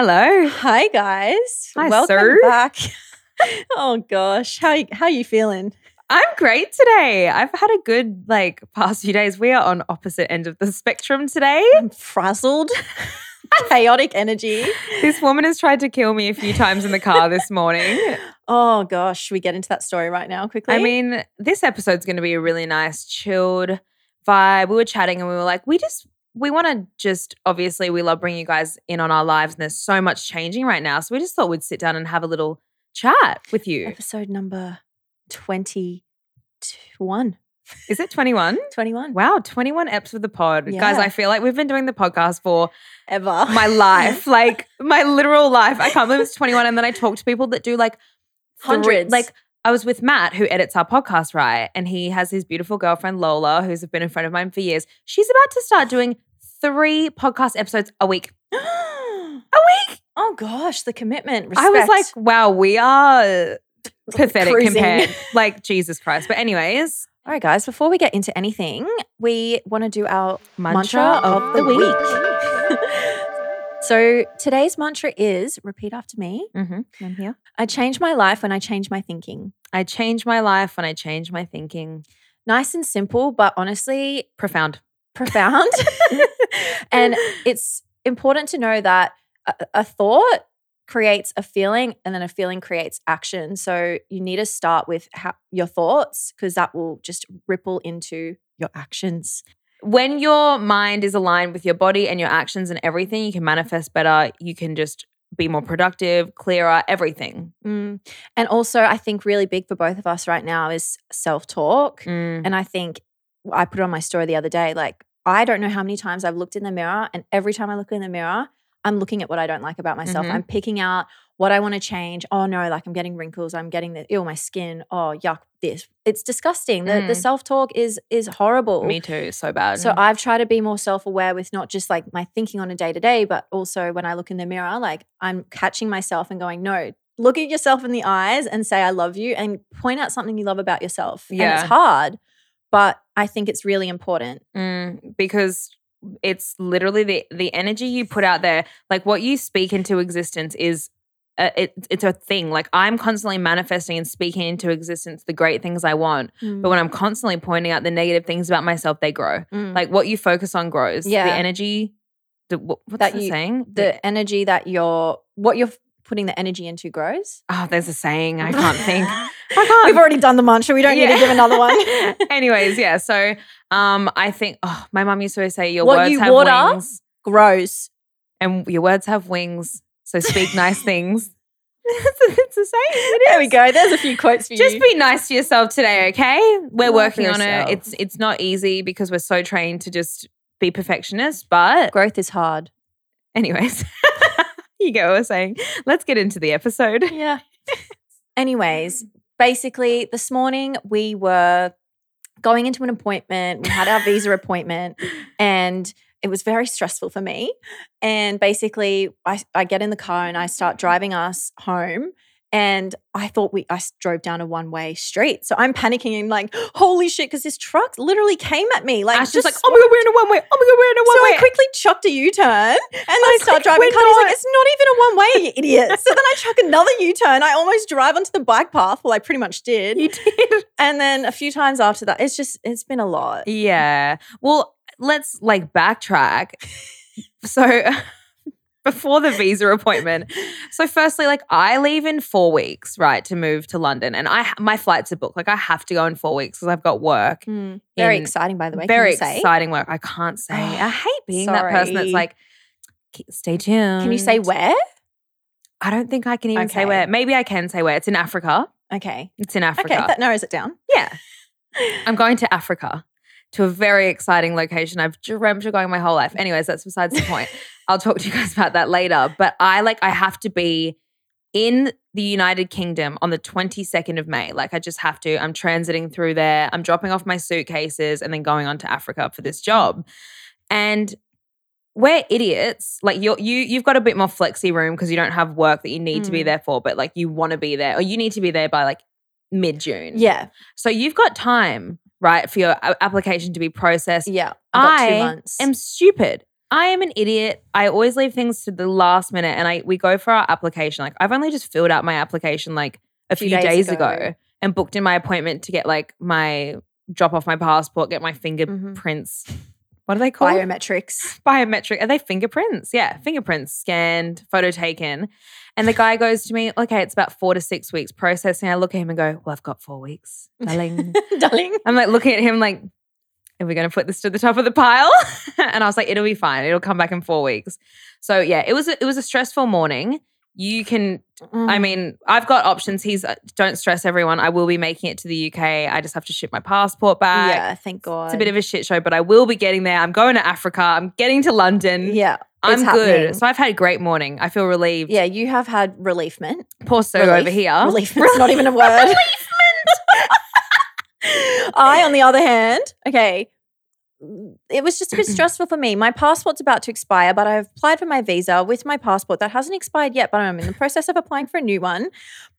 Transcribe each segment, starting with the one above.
Hello. Hi guys. Hi, Welcome sir. back. oh gosh, how how you feeling? I'm great today. I've had a good like past few days. We are on opposite end of the spectrum today. I'm frazzled. Chaotic energy. This woman has tried to kill me a few times in the car this morning. Oh gosh, should we get into that story right now quickly? I mean, this episode's going to be a really nice chilled vibe. We were chatting and we were like, we just we want to just obviously we love bringing you guys in on our lives and there's so much changing right now. So we just thought we'd sit down and have a little chat with you. episode number 21. Is it 21? 21. Wow, 21 eps of the pod. Guys, I feel like we've been doing the podcast for Ever. my life, like my literal life. I can't believe it's 21. And then I talk to people that do like Hundreds. like I was with Matt, who edits our podcast, right? And he has his beautiful girlfriend, Lola, who's been a friend of mine for years. She's about to start doing three podcast episodes a week. A week. oh gosh, the commitment. I was like, wow, we are pathetic Cruising. compared. Like, Jesus Christ. But, anyways, all right, guys, before we get into anything, we want to do our Mantra mantra, of the the week. so today's mantra is repeat after me. mhm, I'm here. I change my life when I change my thinking. I change my life when I change my thinking. Nice and simple, but honestly, Profound. profound. And it's important to know that a, a thought creates a feeling and then a feeling creates action. So you need to start with how, your thoughts because that will just ripple into your actions. when your mind is aligned with your body and your actions and everything, you can manifest better. You can just be more productive, clearer, everything. Mm. And also, I think really big for both of us right now is self talk. Mm. And I think I put it on my story the other day. Like, I don't know how many times I've looked in the mirror, and every time I look in the mirror, I'm looking at what I don't like about myself. Mhm. I'm picking out what I want to change. Oh no, like I'm getting wrinkles. I'm getting the ew, my skin. Oh yuck, this. It's disgusting. The the Mm. self talk is is horrible. Me too, so bad. So I've tried to be more self aware with not just like my thinking on a day to day, but also when I look in the mirror, like I'm catching myself and going, no, look at yourself in the eyes and say, I love you and point out something you love about yourself. And Yeah. it's hard, but I think it's really important. Mm, because it's literally the the energy you put out there, like what you speak into existence is. A, it, it's a thing. Like I'm constantly manifesting and speaking into existence the great things I want. But when I'm constantly pointing out the negative things about myself, they grow. Mm. Like what you focus on grows. Yeah. The energy. The, what, what's That the you- saying? the energy that you're, what you're putting the energy into grows. Oh, there's a saying. I can't think. I can't. We've already done the mantra. We don't need to give another one. Anyways, yeah. So, um, I think oh, my mum used to always say, "Your What words you have water- wings, grows. and your words have wings. So speak nice things." it's, a, it's a saying. It There we go. There's a few quotes for Just you. be nice to yourself today, okay? We're working on it. It's it's not easy because we're so trained to just be perfectionists. But Growth is hard. anyways, you get what we're saying. Let's get into the episode. Yeah. Anyways, basically, this morning we were going into an appointment. We had our visa appointment, and it was very stressful for me. And basically, I, I get in the car and I start driving us home. And I thought we I drove down a one way street, so I'm panicking and like, holy shit, because this truck literally came at me. Like, Ash just like, oh my god, we're in a one way. Oh my god, we're in a one so way. So I quickly chucked a U turn and then I start like, driving. not. like, it's not even a one way, you idiot. So then I chuck another U turn. I almost drive onto the bike path. Well, I pretty much did. you did. And then a few times after that, it's just, it's been a lot. Yeah. Well, let's like backtrack. So before the visa appointment. So firstly, like I leave in 4 weeks, right, to move to London and I my flights are booked. Like I have to go in 4 weeks cuz I've got work. Hmm. Very in- exciting, by the way. Very Can you say? exciting work. I can't say. I hate being that person that's like stay tuned. Can you say where? I don't think I can even say where. Maybe I can say where. It's in Africa. Okay. It's in Africa. Okay, that narrows it down. Yeah. I'm going to Africa to a very exciting location. I've dreamt of going my whole life. Anyways, that's besides the point. I'll talk to you guys about that later. But I like, I have to be in the United Kingdom on the 22nd of May. Like, I just have to. I'm transiting through there. I'm dropping off my suitcases and then going on to Africa for this job. And we're idiots. Like you're you you've got a bit more flexi room because you don't have work that you need to be Mm. there for, but like you want to be there or you need to be there by like mid June. Yeah. So you've got time, right, for your application to be processed. Yeah. I've got two I months. am stupid. I am an idiot. I always leave things to the last minute and I we go for our application. Like I've only just filled out my application like a Few few, days days, ago. ago. and booked in my appointment to get like my drop off my passport, get my Mhm. fingerprints. What are they called? Biometrics. biometric. Are they fingerprints? Yeah, fingerprints scanned, photo taken. And the guy goes to me, okay, it's about four to six weeks processing. I look at him and go, well, I've got four weeks, darling. Darling. I'm like looking at him like, are we going to put this to the top of the pile? and I was like, it'll be fine. It'll come back in four weeks. So yeah, it was a, it was a stressful morning. You can, Mm. I mean, I've got options. He's uh, don't stress everyone. I will be making it to the UK. I just have to ship my passport back. yeah, thank God. It's a bit of a shit show, but I will be getting there. I'm going to Africa. I'm getting to London. Yeah. I'm good. happening. So I've had a great morning. I feel relieved. Yeah, you have had reliefment. Poor Sue Relief. over here. Relievement's not even a word. Reliefment i, on the other hand, okay, it was just a bit stressful for me. My passport's about to expire, but I've applied for my visa with my passport that hasn't expired yet, but I'm in the process of applying for a new one.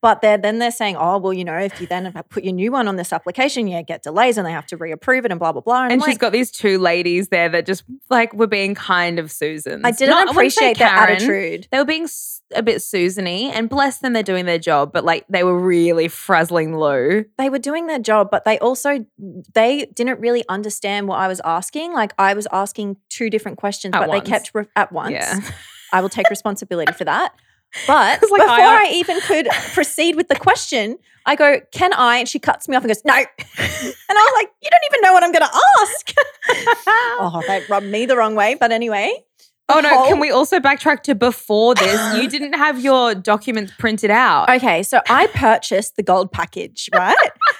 But they're, then they're saying, oh, well, you know, if you then put your new one on this application, you get delays and they have to reapprove it and blah, blah, blah. And I'm she's like, got these two ladies there that just like were being kind of Susans. I didn't Not- appreciate their Karen. attitude. They were being a bit Susany, and bless them, they're doing their job. But like they were really frazzling Lou. they were doing their job, but they also they didn't really understand what I was asking. Like I was asking two different questions, At but once. they kept re- at once. Yeah. I will take responsibility for that. But like, before I- uh, I, even could proceed with the question, I go, "Can I?" And she cuts me off and goes, "No." and I was like, "You don't even know what I'm going to ask." oh, they rubbed me the wrong way. But anyway. Oh no! whole- Can we also backtrack to before this? You didn't have your documents printed out. Okay, so I purchased the gold package, right?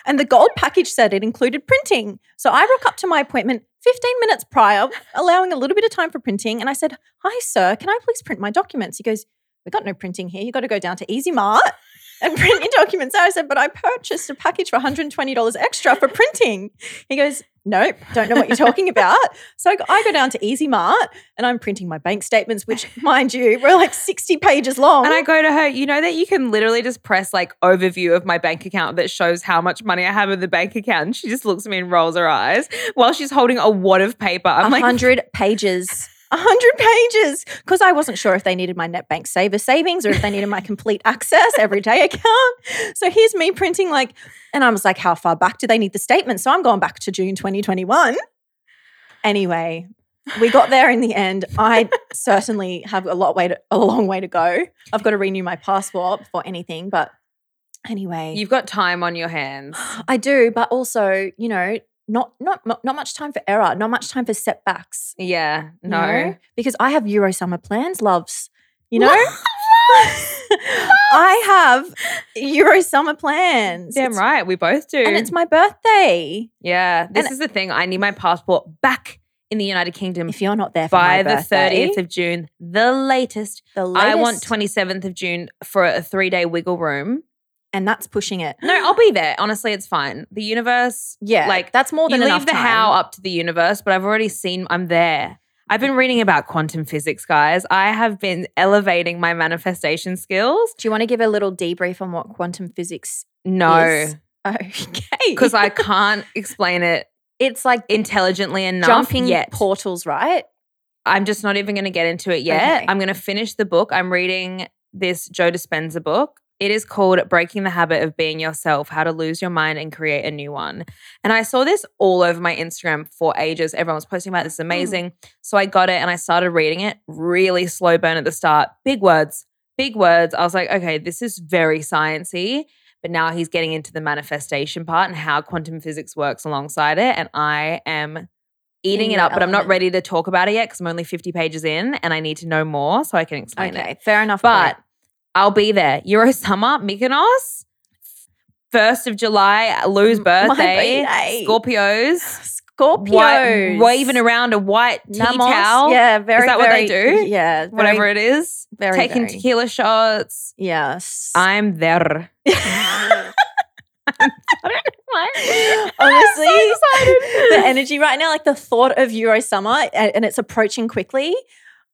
and the gold package said it included printing. So I rock up to my appointment 15 minutes prior, allowing a little bit of time for printing. And I said, Hi, sir, can I please print my documents? He goes, We've got no printing here. You got to go down to Easy Mart and print your documents. I said, But I purchased a package for $120 extra for printing. He goes, Nope, don't know what you're talking about. So I go down to Easy Mart and I'm printing my bank statements, which, mind you, were like 60 pages long. And I go to her, you know that you can literally just press like overview of my bank account that shows how much money I have in the bank account. And she just looks at me and rolls her eyes while she's holding a wad of paper. I'm A like, hundred pages. A hundred pages. Because I wasn't sure if they needed my net bank saver savings or if they needed my complete access everyday account. So here's me printing like, and I was like, how far back do they need the statement? So I'm going back to June 2021. Anyway, we got there in the end. I certainly have a lot way to, a long way to go. I've got to renew my passport for anything, but anyway. you've got time on your hands. I do, but also, you know, not not not much time for error, not much time for setbacks. Yeah, you no. know? because I have Euro summer plans, loves. You know, I have Euro summer plans. Damn It's- right, we both do. and it's my birthday. yeah, this and- is the thing. I need my passport back in the United Kingdom If you're not there for by my the 30th of June, the latest. the latest. I want 27th of June for a three day wiggle room. And that's pushing it. No, I'll be there. Honestly, it's fine. The universe, Yeah, like that's more you than leave enough the time. how up to the universe, but I've already seen I'm there. I've been reading about quantum physics, guys. I have been elevating my manifestation skills. Do you want to give a little debrief on what quantum physics No, is? Okay, because I can't explain it it's like intelligently enough jumping yet. portals, right? I'm just not even going to get into it yet. Okay. I'm going to finish the book. I'm reading this Joe Dispenza book. It is called Breaking the Habit of Being Yourself How to Lose Your Mind and Create a New One. And I saw this all over my Instagram for ages. Everyone was posting about this. It's amazing. So I got it and I started reading it. Really slow burn at the start. Big words, big words. I was like, okay, this is very sciencey. But now he's getting into the manifestation part and how quantum physics works alongside it. And I am eating it up, but I'm not ready to talk about it yet because I'm only 50 pages in and I need to know more so I can explain Okay, it. fair enough. But point. I'll be there. Euro Summer, Mykonos. First of July, Lou's birthday. Scorpios. Scorpios. White, waving around a white tea Nammos. towel. Yeah, very. Is that what they do? Yeah, Whatever very, it is. very, Taking very. tequila shots. Yes. I'm there. Honestly, the energy right now, like the thought of Euro Summer, and, and it's approaching quickly,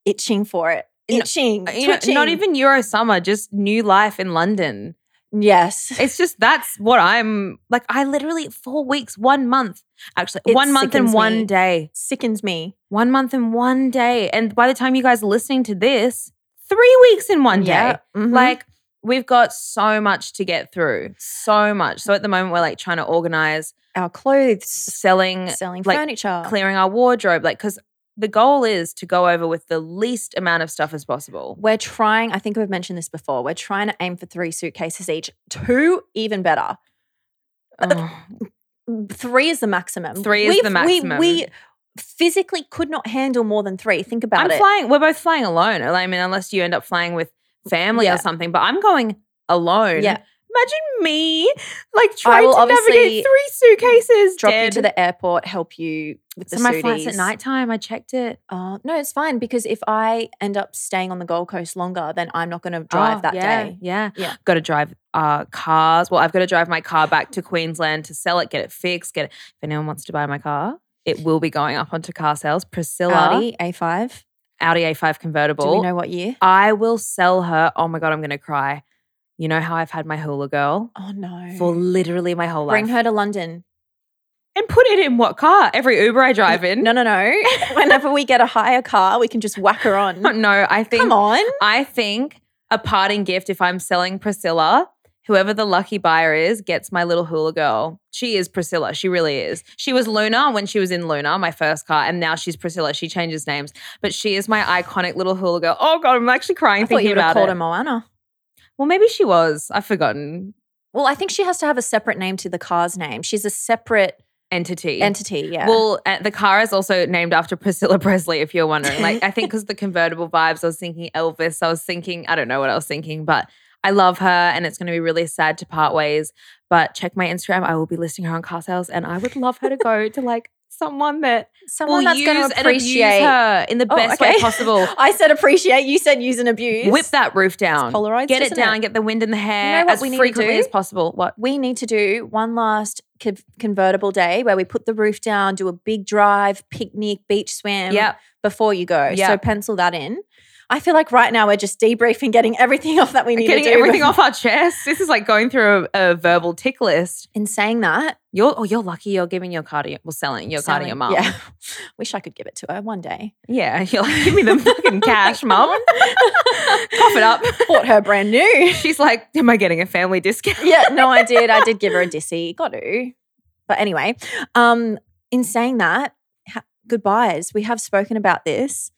itching for it, itching, You know, not even Euro Summer, just new life in London. Yes, It's just that's what I'm like. I literally four weeks, one month, actually, It one month and one me. day, sickens me. one month and one day. And by the time you guys are listening to this, three weeks in one day. Yeah, mhm. Like we've got so much to get through, so much. So at the moment, we're like trying to organize our clothes, selling, selling like, furniture. clearing our wardrobe, like because the goal is to go over with the least amount of stuff as possible. We're trying. I think we've mentioned this before. We're trying to aim for three suitcases each. Two, even better. Oh. Three is the maximum. Three is We've- the we- maximum. We, physically could not handle more than three. Think about I'm it. flying. We're both flying alone. I mean, unless you end up flying with family Yeah. or something. But I'm going alone. Yeah. Imagine me like trying to navigate three suitcases. Drop dead. you to the airport, help you with the so my flight's at suities. nighttime. I checked it. Oh, no, it's fine because if I end up staying on the Gold Coast longer, then I'm not going to drive Oh, that yeah, day. Yeah. Yeah. Got to drive uh, cars. Well, I've got to drive my car back to Queensland to sell it, get it fixed, get it. If anyone wants to buy my car, it will be going up onto car sales. Priscilla, Audi A5. Audi A5 convertible. Do we know what year? I will sell her. Oh my God, I'm going to cry. You know how I've had my hula girl Oh no. for literally my whole Bring life. Bring her to London. and put it in what car? Every Uber I drive in. No, no, no. Whenever we get a hire car, we can just whack her on. no, I think Come on. I think a parting gift if I'm selling Priscilla, whoever the lucky buyer is, gets my little hula girl. She is Priscilla. She really is. She was Luna when she was in Luna, my first car, and now she's Priscilla. She changes names, but she is my iconic little hula girl. Oh god, I'm actually crying I thought thinking you would have about called it. her Moana. Well, maybe she was. I've forgotten. Well, I think she has to have a separate name to the car's name. She's a separate Entity. entity. Yeah. Well, uh, the car is also named after Priscilla Presley, if you're wondering. Like, I think because the convertible vibes, I was thinking Elvis. I was thinking, I don't know what I was thinking, but I love her and it's going to be really sad to part ways. But check my Instagram. I will be listing her on car sales and I would love her to go to like someone that Someone that's going to appreciate. her in the Oh, best okay. way possible. I said appreciate. You said use and abuse. Whip that roof down. Polaroids, get it down. it? Get the wind in the hair as we need to frequently do? as possible. What? we need to do one last co- convertible day where we put the roof down, do a big drive, picnic, beach swim Yep. before you go. So pencil that in. I feel like right now we're just debriefing, getting everything off that we need Getting to everything off our chest. This is like going through a, a verbal tick list. In saying that, You're oh, you're lucky you're giving your car to well selling your car to selling- your mum. Yeah. Wish I could give it to her one day. Yeah, you're like, give me the fucking cash, mum. Cough it up. Bought her brand new. She's like, am I getting a family discount? yeah, no, I did. I did give her a dissy. Got to. But anyway, um, in saying that, ha- goodbyes. We have spoken about this.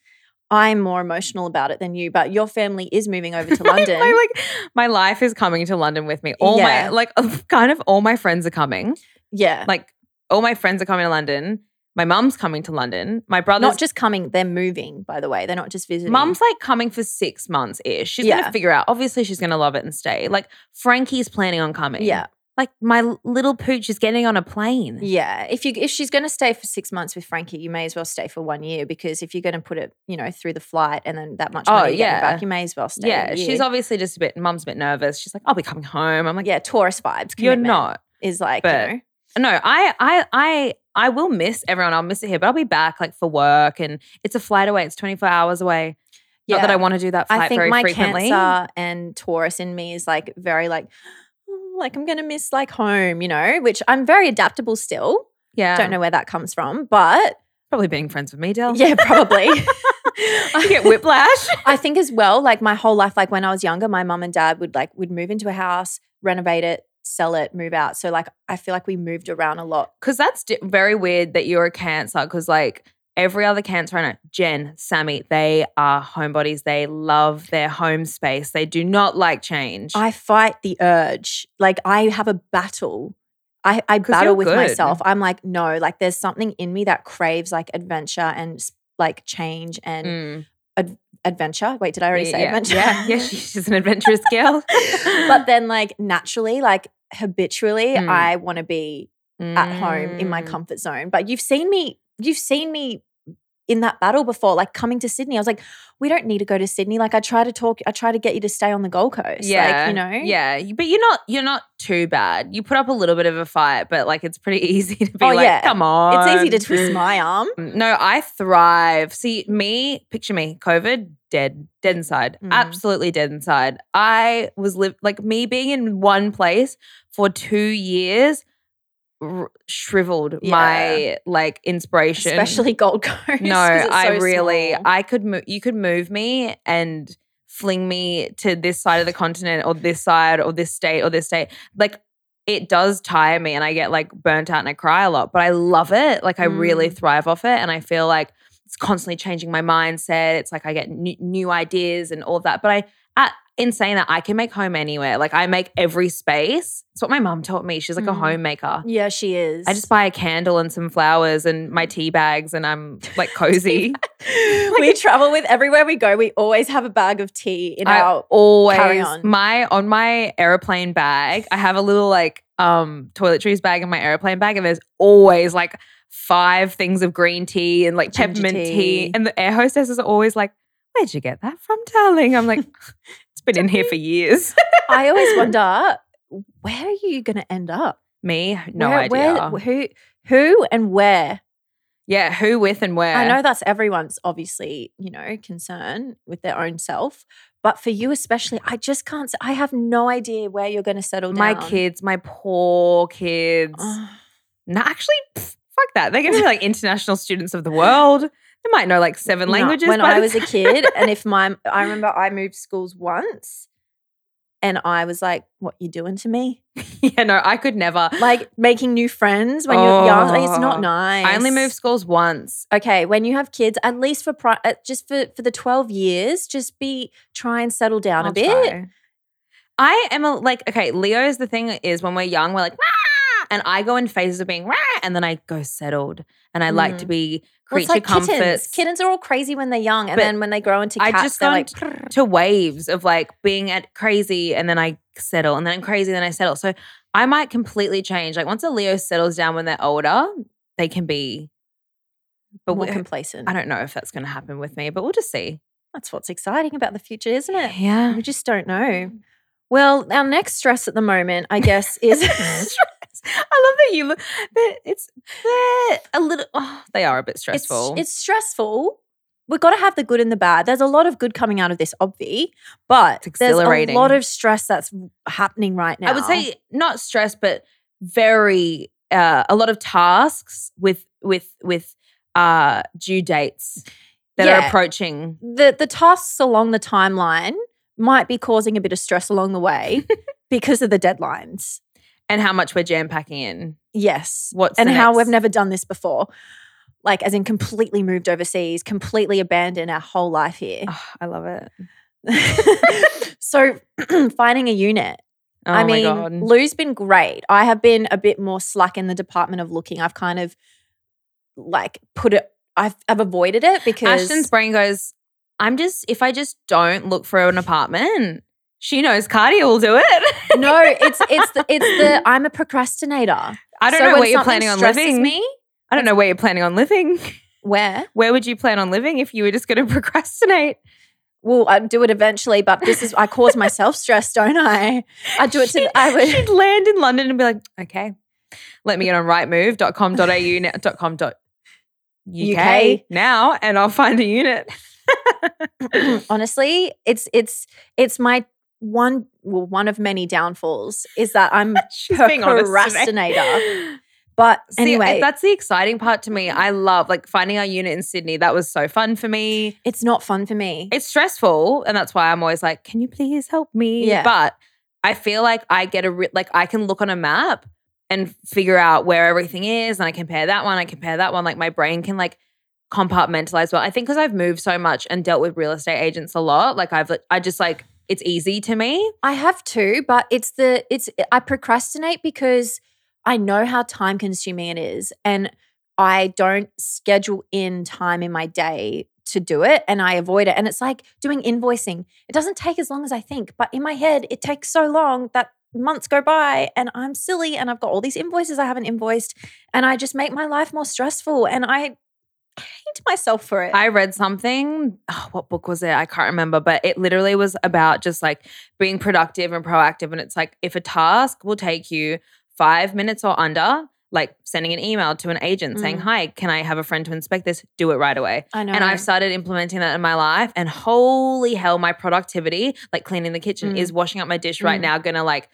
I'm more emotional about it than you, but your family is moving over to London. my, like my life is coming to London with me. All Yeah. my like kind of all my friends are coming. yeah. Like all my friends are coming to London. My mum's coming to London. My brother's not just coming, they're moving, by the way. They're not just visiting. Mum's like coming for six months ish. She's Yeah. gonna figure out. Obviously, she's gonna love it and stay. Like Frankie's planning on coming. Yeah. Like my little pooch is getting on a plane. Yeah. If you if she's gonna stay for six months with Frankie, you may as well stay for one year because if you're gonna put it, you know, through the flight and then that much Oh, money getting yeah. back, you may as well stay. Yeah, she's obviously just a bit. Mum's a bit nervous. She's like, "I'll be coming home." I'm like, yeah, tourist vibes. "You're not." Is like, But- you know. No, I, I, I, I will miss everyone. I'll miss it here, but I'll be back like for work, and it's a flight away. It's 24 hours away. Not that I want to do that flight I think very my frequently. cancer and Taurus in me is like very like, "Oh, like I'm gonna miss like home, you know, which I'm very adaptable still. yeah, Don't know where that comes from, but Probably being friends with me, Del. yeah, probably. I get whiplash. I think as well, like my whole life, like when I was younger, my mum and dad would like would move into a house, renovate it, sell it, move out. So like I feel like we moved around a lot. Because that's di- very weird that you're a cancer. Because like every other cancer I know, Jen, Sammy, they are homebodies. They love their home space. They do not like change. I fight the urge. Like I have a battle. I, I battle with good. myself. I'm like, no, like there's something in me that craves like adventure and like change and Mm. ad- adventure. Wait, did I already say yeah, adventure? Yeah, yeah, she's an adventurous girl. but then, like, naturally, like, habitually, Mm. I want to be at home in my Mm. comfort zone. But you've seen me, you've seen me in that battle before, like coming to Sydney. I was like, we don't need to go to Sydney. Like, I try to talk, I try to get you to stay on the Gold Coast. Yeah, Like, you know? Yeah, but you're not you're not too bad. You put up a little bit of a fight, but like it's pretty easy to be Oh, like, yeah. come on. It's easy to twist my arm. No, I thrive. See, me, picture me, COVID, dead, dead inside, Mm. absolutely dead inside. I was live like me being in one place for two years, r- shriveled Yeah. my like inspiration. Especially Gold Coast. No, it's I so really, small. I could, mo- you could move me and fling me to this side of the continent or this side or this state or this state. Like it does tire me and I get like burnt out and I cry a lot, but I love it. Like I really Mm. thrive off it. And I feel like it's constantly changing my mindset. It's like I get new, new ideas and all of that. But I, at, in saying that, I can make home anywhere. Like I make every space. It's what my mom taught me. She's like a Mm. homemaker. Yeah, she is. I just buy a candle and some flowers and my tea bags and I'm like cozy. we travel with everywhere we go. We always have a bag of tea in I our. always carry-on. my on my airplane bag, I have a little like um toiletries bag in my airplane bag, and there's always like five things of green tea and like Ginger peppermint tea. tea. And the air hostesses are always like, Where'd you get that from, darling? I'm like, been in here for years. I always wonder where are you going to end up? Me, no Where- idea. Where, who, who, and where? yeah, who with and where? I know that's everyone's obviously, you know, concern with their own self. But for you especially, I just can't. I have no idea where you're going to settle down. my kids, my poor kids. No, actually, pff, fuck that. They're going to be like international students of the world. They might know like seven No, languages. When by I was a kid, and if my, I remember I moved schools once, and I was like, "What you doing to me?" yeah, no, I could never. Like making new friends when you're young. Like, it's Oh. not nice. I only moved schools once. Okay, when you have kids, at least for pri- just for for the twelve years, just be try and settle down a I'll bit. try. I am a, like, okay, Leo's the thing is when we're young, we're like, "Rah!" and I go in phases of being, "Rah!" and then I go settled. And I like to mm. be Well, creature like comforts. kittens. Kittens are all crazy when they're young, and But then when they grow into I cats, just they're like, to waves of like being at crazy and then I settle and then I'm crazy, then I settle. So I might completely change. Like once a Leo settles down when they're older, they can be. But more complacent. I don't know if that's going to happen with me, but we'll just see. That's what's exciting about the future, isn't it? Yeah. We just don't know. Mm. Well, our next stress at the moment, I guess, is. I love that you look. They're, it's they're a little. Oh, they are a bit it's, stressful. it's stressful. We've got to have the good and the bad. There's a lot of good coming out of this, obvi, but It's there's a exhilarating. lot of stress that's happening right now. I would say not stress, but very uh, a lot of tasks with with with uh, due dates that are Yeah. approaching. the the tasks along the timeline might be causing a bit of stress along the way because of the deadlines. And how much we're jam packing in. Yes. What's and how next? we've never done this before. Like, as in, completely moved overseas, completely abandoned our whole life here. Oh, I love it. so, finding a unit. Oh I my mean, god. Lou's been great. I have been a bit more slack in the department of looking. I've kind of like put it, I've, I've avoided it because. Ashton's brain goes. I'm just if I just don't look for an apartment, she knows cardio will do it. no, it's it's the it's the I'm a procrastinator. I don't So know where you're planning on living. Me, I don't know where you're planning on living. where? Where would you plan on living if you were just going to procrastinate? Well, I'd do it eventually, but this is I cause myself stress, don't I? I'd do it She'd- to I would She'd land in London and be like, okay, let me get on rightmove.com.au, com UK. now, and I'll find a unit. honestly, it's it's it's my one well, one of many downfalls is that I'm a procrastinator. But See, anyway, that's the exciting part to me. I love like finding our unit in Sydney. That was so fun for me. it's not fun for me. It's stressful, and that's why I'm always like, "Can you please help me?" Yeah. But I feel like I get a re- like I can look on a map and figure out where everything is, and I compare that one. I compare that one. Like my brain can like compartmentalize well. I think because I've moved so much and dealt with real estate agents a lot, like I've I just like it's easy to me. I have to, but it's the it's I procrastinate because I know how time consuming it is and I don't schedule in time in my day to do it and I avoid it. And it's like doing invoicing. It doesn't take as long as I think, but in my head, it takes so long that months go by and I'm silly and I've got all these invoices I haven't invoiced and I just make my life more stressful and I hate myself for it. I read something. Oh, what book was it? I can't remember, but it literally was about just like being productive and proactive. And it's like if a task will take you five minutes or under, like sending an email to an agent saying, Mm. Hi, can I have a friend to inspect this? Do it right away. I know. And I've started implementing that in my life. And holy hell, my productivity, like cleaning the kitchen, Mm. is washing up my dish right Mm. now gonna like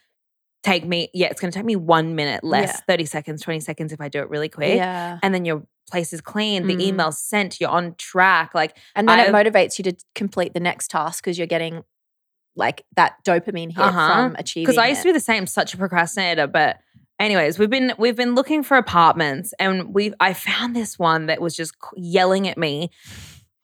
take me, yeah, it's gonna take me one minute less, Yeah. 30 seconds, 20 seconds if I do it really quick. yeah. And then your place is clean, the Mm. email's sent, you're on track. Like And then it I've- motivates you to complete the next task because you're getting like that dopamine hit Uh-huh. from achieving. because I used to be the same, such a procrastinator. But anyways, we've been we've been looking for apartments, and we I found this one that was just yelling at me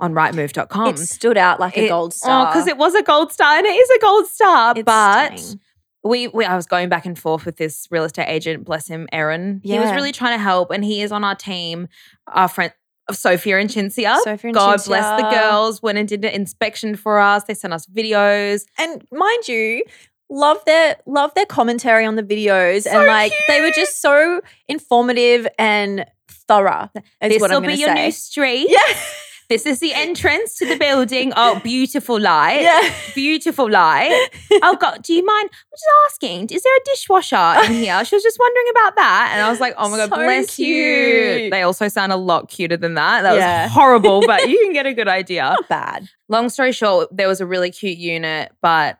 on rightmove.com. It stood out like a gold star. because it was a gold star, and it is a gold star. It's but stunning. We, we I was going back and forth with this real estate agent, bless him, Aaron. He was really trying to help, and he is on our team. Our friend Sophia and Cinzia. Sophia and God bless the girls. Went and did an inspection for us. They sent us videos. and mind you, love their love their commentary on the videos and like they were just so informative and thorough. Is This will be your to new street. Yeah, This is the entrance to the building. Oh, beautiful light. yeah. Beautiful light. Oh God, do you mind? I'm just asking, is there a dishwasher in here? She was just wondering about that. And I was like, oh my God, So bless you. They also sound a lot cuter than that. That Yeah. was horrible, but you can get a good idea. Not bad. Long story short, there was a really cute unit, but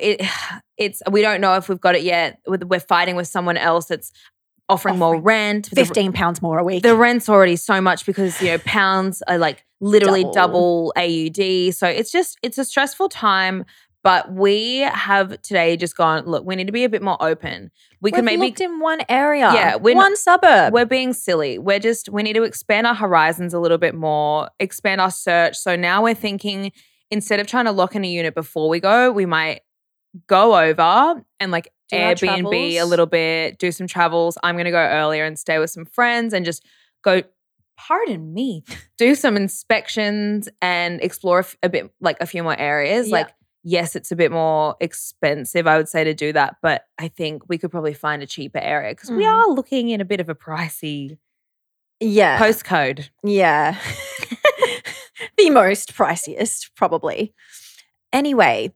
it, it's we don't know if we've got it yet. We're we're fighting with someone else that's offering, more rent. The- Fifteen pounds more a week. the rent's already so much because you know pounds are like literally double. Double. AUD. So it's just it's a stressful time. But we have today just gone. Look, we need to be a bit more open. We We've can maybe looked in one area. Yeah, we're one not- suburb. we're being silly. We're just we need to expand our horizons a little bit more, expand our search. So now we're thinking instead of trying to lock in a unit before we go, we might go over and like Airbnb a little bit, do some travels. I'm going to go earlier and stay with some friends and just go pardon me, do some inspections and explore a, bit like a few more areas. Yeah. Like yes, it's a bit more expensive, I would say, to do that. But I think we could probably find a cheaper area because we Mm. are looking in a bit of a pricey yeah. postcode. Yeah. the most priciest, probably. Anyway,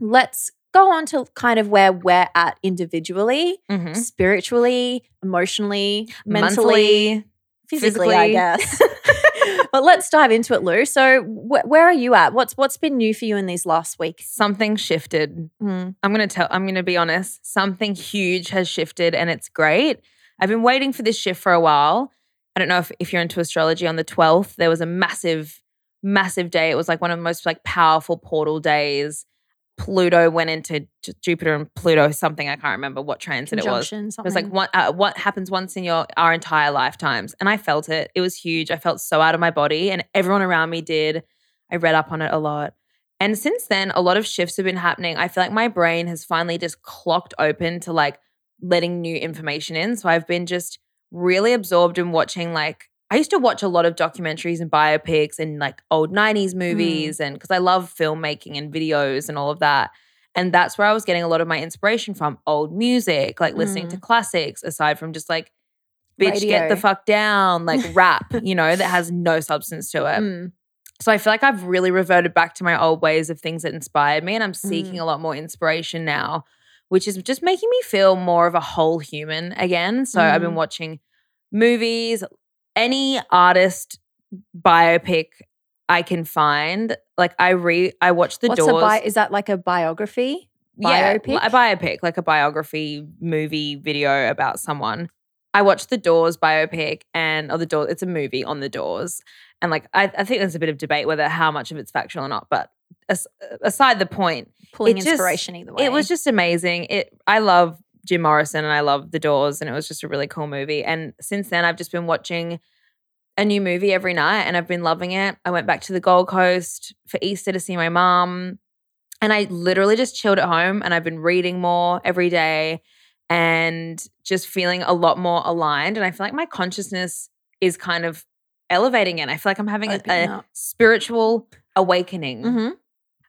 let's go on to kind of where we're at individually, Mhm. spiritually, emotionally, mentally, Monthly, physically, I guess. but let's dive into it, Lou. So, wh- where are you at? What's what's been new for you in these last weeks? something shifted. Mm. I'm going to tell, I'm going to be honest. Something huge has shifted and it's great. I've been waiting for this shift for a while. I don't know if, if you're into astrology on the 12th, there was a massive, massive day. It was like one of the most like powerful portal days. Pluto went into Jupiter and Pluto, something I can't remember what transit it was. Conjunction, It was like what uh, what happens once in your our entire lifetimes, and I felt it. It was huge. I felt so out of my body, and everyone around me did. I read up on it a lot, and since then, a lot of shifts have been happening. I feel like my brain has finally just clocked open to like letting new information in. So I've been just really absorbed in watching like I used to watch a lot of documentaries and biopics and like old 90s movies and because I love filmmaking and videos and all of that. And that's where I was getting a lot of my inspiration from old music, like listening to classics, aside from just like, bitch, get the fuck down, like rap, you know, that has no substance to it. Mm. So I feel like I've really reverted back to my old ways of things that inspired me. And I'm Mm. seeking a lot more inspiration now, which is just making me feel more of a whole human again. So I've been Mm. watching movies, any artist biopic I can find. Like I re I watched The What's Doors. a bi- is that like a biography? Yeah, biopic? a biopic, like a biography movie video about someone. I watched the Doors biopic and or the Doors. It's a movie on the Doors, and like I, I think there's a bit of debate whether how much of it's factual or not. But as, aside the point, Pulling it just- inspiration either way. it was just amazing. It I love Jim Morrison and I love The Doors, and it was just a really cool movie. And since then, I've just been watching a new movie every night, and I've been loving it. I went back to the Gold Coast for Easter to see my mom, and I literally just chilled at home. And I've been reading more every day, and just feeling a lot more aligned. And I feel like my consciousness is kind of elevating it. I feel like I'm having a, Opening a up. spiritual awakening. hmm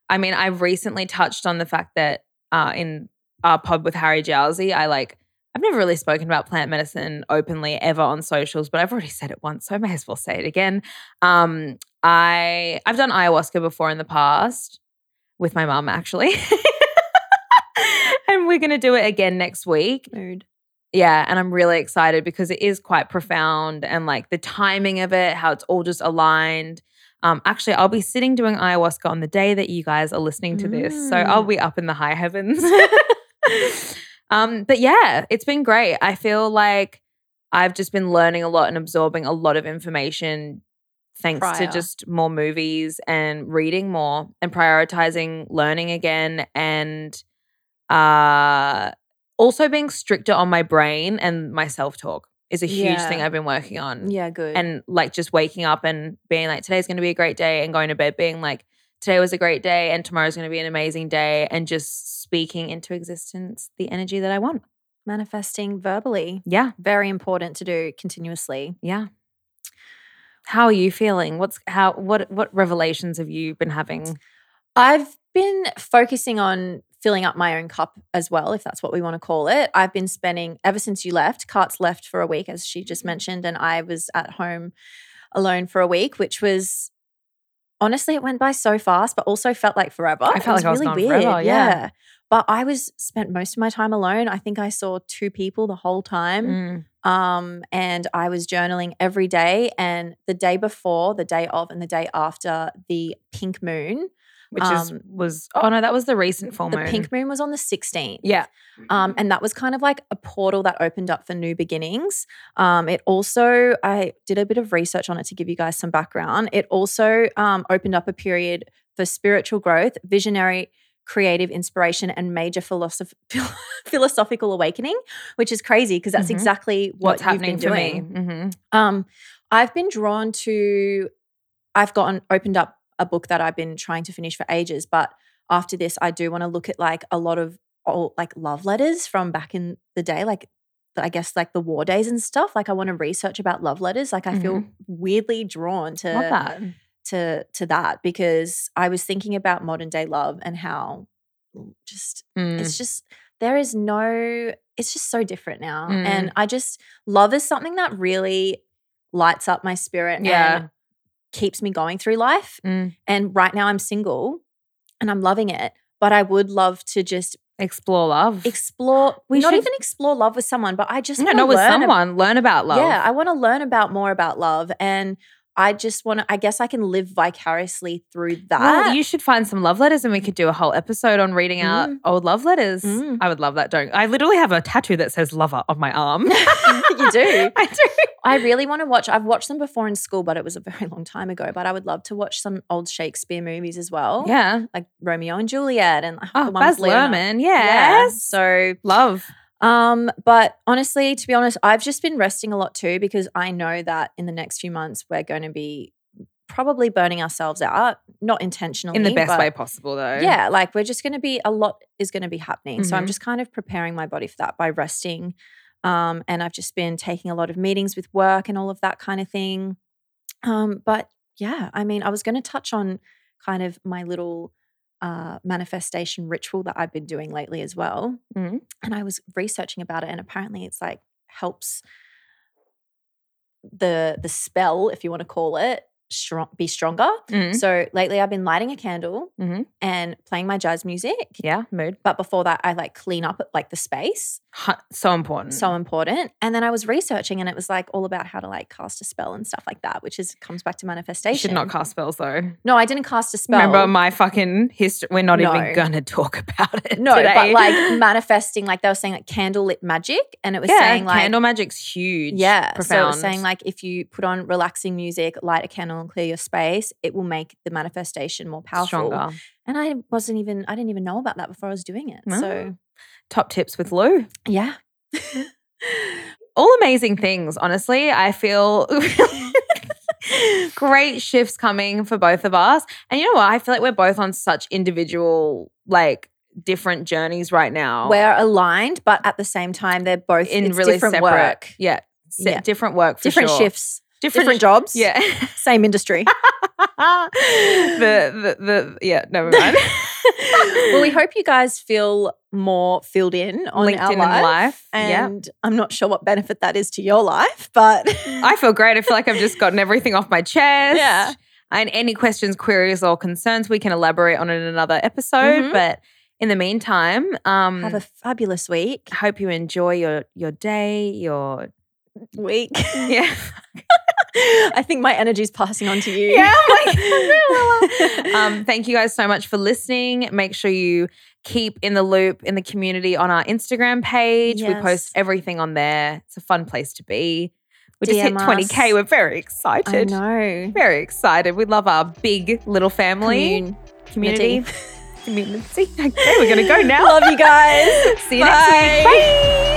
I mean, I've recently touched on the fact that uh, in our pod with Harry Jowsey, I like, I've never really spoken about plant medicine openly ever on socials, but I've already said it once, so I may as well say it again. Um, I I've done ayahuasca before in the past with my mum, actually, and we're gonna do it again next week. Mood. Yeah, and I'm really excited because it is quite profound and like the timing of it, how it's all just aligned. Um, actually, I'll be sitting doing ayahuasca on the day that you guys are listening to this, so I'll Mm. be up in the high heavens. um, but yeah, it's been great. I feel like I've just been learning a lot and absorbing a lot of information thanks Prior. to just more movies and reading more and prioritizing learning again and uh also being stricter on my brain and my self-talk is a huge thing I've been working on. Yeah, good. And like just waking up and being like today's going to be a great day and going to bed being like today was a great day and tomorrow's going to be an amazing day and just speaking into existence the energy that I want. manifesting verbally. Yeah. Very important to do continuously. Yeah. How are you feeling? What's how what what revelations have you been having? I've been focusing on filling up my own cup as well, if that's what we want to call it. I've been spending ever since you left. Cart's left for a week, as she just mm. mentioned, and I was at home alone for a week, which was honestly it went by so fast, but also felt like forever. I It felt like I was really gone forever, yeah. But I was spent most of my time alone. I think I saw two people the whole time. Mm. Um, and I was journaling every day. And the day before, the day of, and the day after the pink moon, Which is Um, was oh no, that was the recent full the moon. pink moon was on the 16th. Yeah. Um, and that was kind of like a portal that opened up for new beginnings. Um, it also, I did a bit of research on it to give you guys some background. It also um, opened up a period for spiritual growth, visionary, creative inspiration, and major philosoph- philosophical awakening, which is crazy because that's Mhm. exactly what What's happening you've been doing. me? Mhm. Um, I've been drawn to. I've gotten opened up a book that I've been trying to finish for ages, but after this, I do want to look at like a lot of old, like love letters from back in the day, like I guess like the war days and stuff. Like I want to research about love letters. Like I feel weirdly drawn to to to that because I was thinking about modern day love and how just Mm. it's just there is no it's just so different now Mm. and i just love is something that really lights up my spirit Yeah. and keeps me going through life Mm. and right now i'm single and i'm loving it but i would love to just Explore love. explore We not should- even explore love with someone but i just no, not with learn ab- someone. Learn about love. yeah i want to learn about more about love and i just want to i guess i can live vicariously through that Well, you should find some love letters and we could do a whole episode on reading out Mm. old love letters. Mm. I would love that, don't I? literally have a tattoo that says lover on my arm. You do? I do. I really want to watch. I've watched them before in school, but it was a very long time ago. But I would love to watch some old Shakespeare movies as well. Yeah. like Romeo and Juliet and Oh, the ones Baz Luhrmann. Yeah. Yes. So, love. um, but honestly, to be honest, I've just been resting a lot too because I know that in the next few months we're going to be probably burning ourselves out, not intentionally In the best but- way possible, though. Yeah, like we're just going to be a lot is going to be happening. So I'm Mhm. just kind of preparing my body for that by resting. Um, and I've just been taking a lot of meetings with work and all of that kind of thing. Um, but yeah, I mean, I was going to touch on kind of my little uh, manifestation ritual that I've been doing lately as well. Mhm. And I was researching about it, and apparently it's like helps the the spell, if you want to call it, strong, be stronger. Mhm. So lately, I've been lighting a candle Mhm. and playing my jazz music. Yeah. Mood. But before that, I like clean up like the space. So important. So important. And then I was researching, and it was like all about how to like cast a spell and stuff like that, which is comes back to you manifestation. should not cast spells, though. No, I didn't cast a spell. Remember my fucking history? We're not No. even going to talk about it. no, today. but like manifesting, like they were saying, like candlelit magic, and it was yeah, saying like candle magic's huge. Yeah. So it profound. was saying like if you put on relaxing music, light a candle and clear your space, it will make the manifestation more powerful. stronger. And I wasn't even I didn't even know about that before I was doing it. So Top tips with Lou. yeah. all amazing things, honestly. I feel great shifts coming for both of us. And you know what? I feel like we're both on such individual, like different journeys right now. We're aligned, but at the same time they're both in really different separate work. Yeah. se- Yeah. Different work for Different sure. shifts. Different jobs. Yeah. Same industry. the, the the yeah, never mind. well, we hope you guys feel more filled in on Linked our in in life. life. Yep. And I'm not sure what benefit that is to your life, but I feel great. I feel like I've just gotten everything off my chest. Yeah. And any questions, queries, or concerns, we can elaborate on in another episode. Mhm. But in the meantime, um, have a fabulous week. hope you enjoy your your day, your Week. yeah. I think my energy's passing on to you. Yeah, um, thank you guys so much for listening. Make sure you keep in the loop in the community on our Instagram page. We post everything on there. It's a fun place to be. We just DM hit 20K. us. We're very excited. I know. Very excited. We love our big little family Commune- community. Community. Okay, we're going to go now. Love you guys. See you next week. Bye.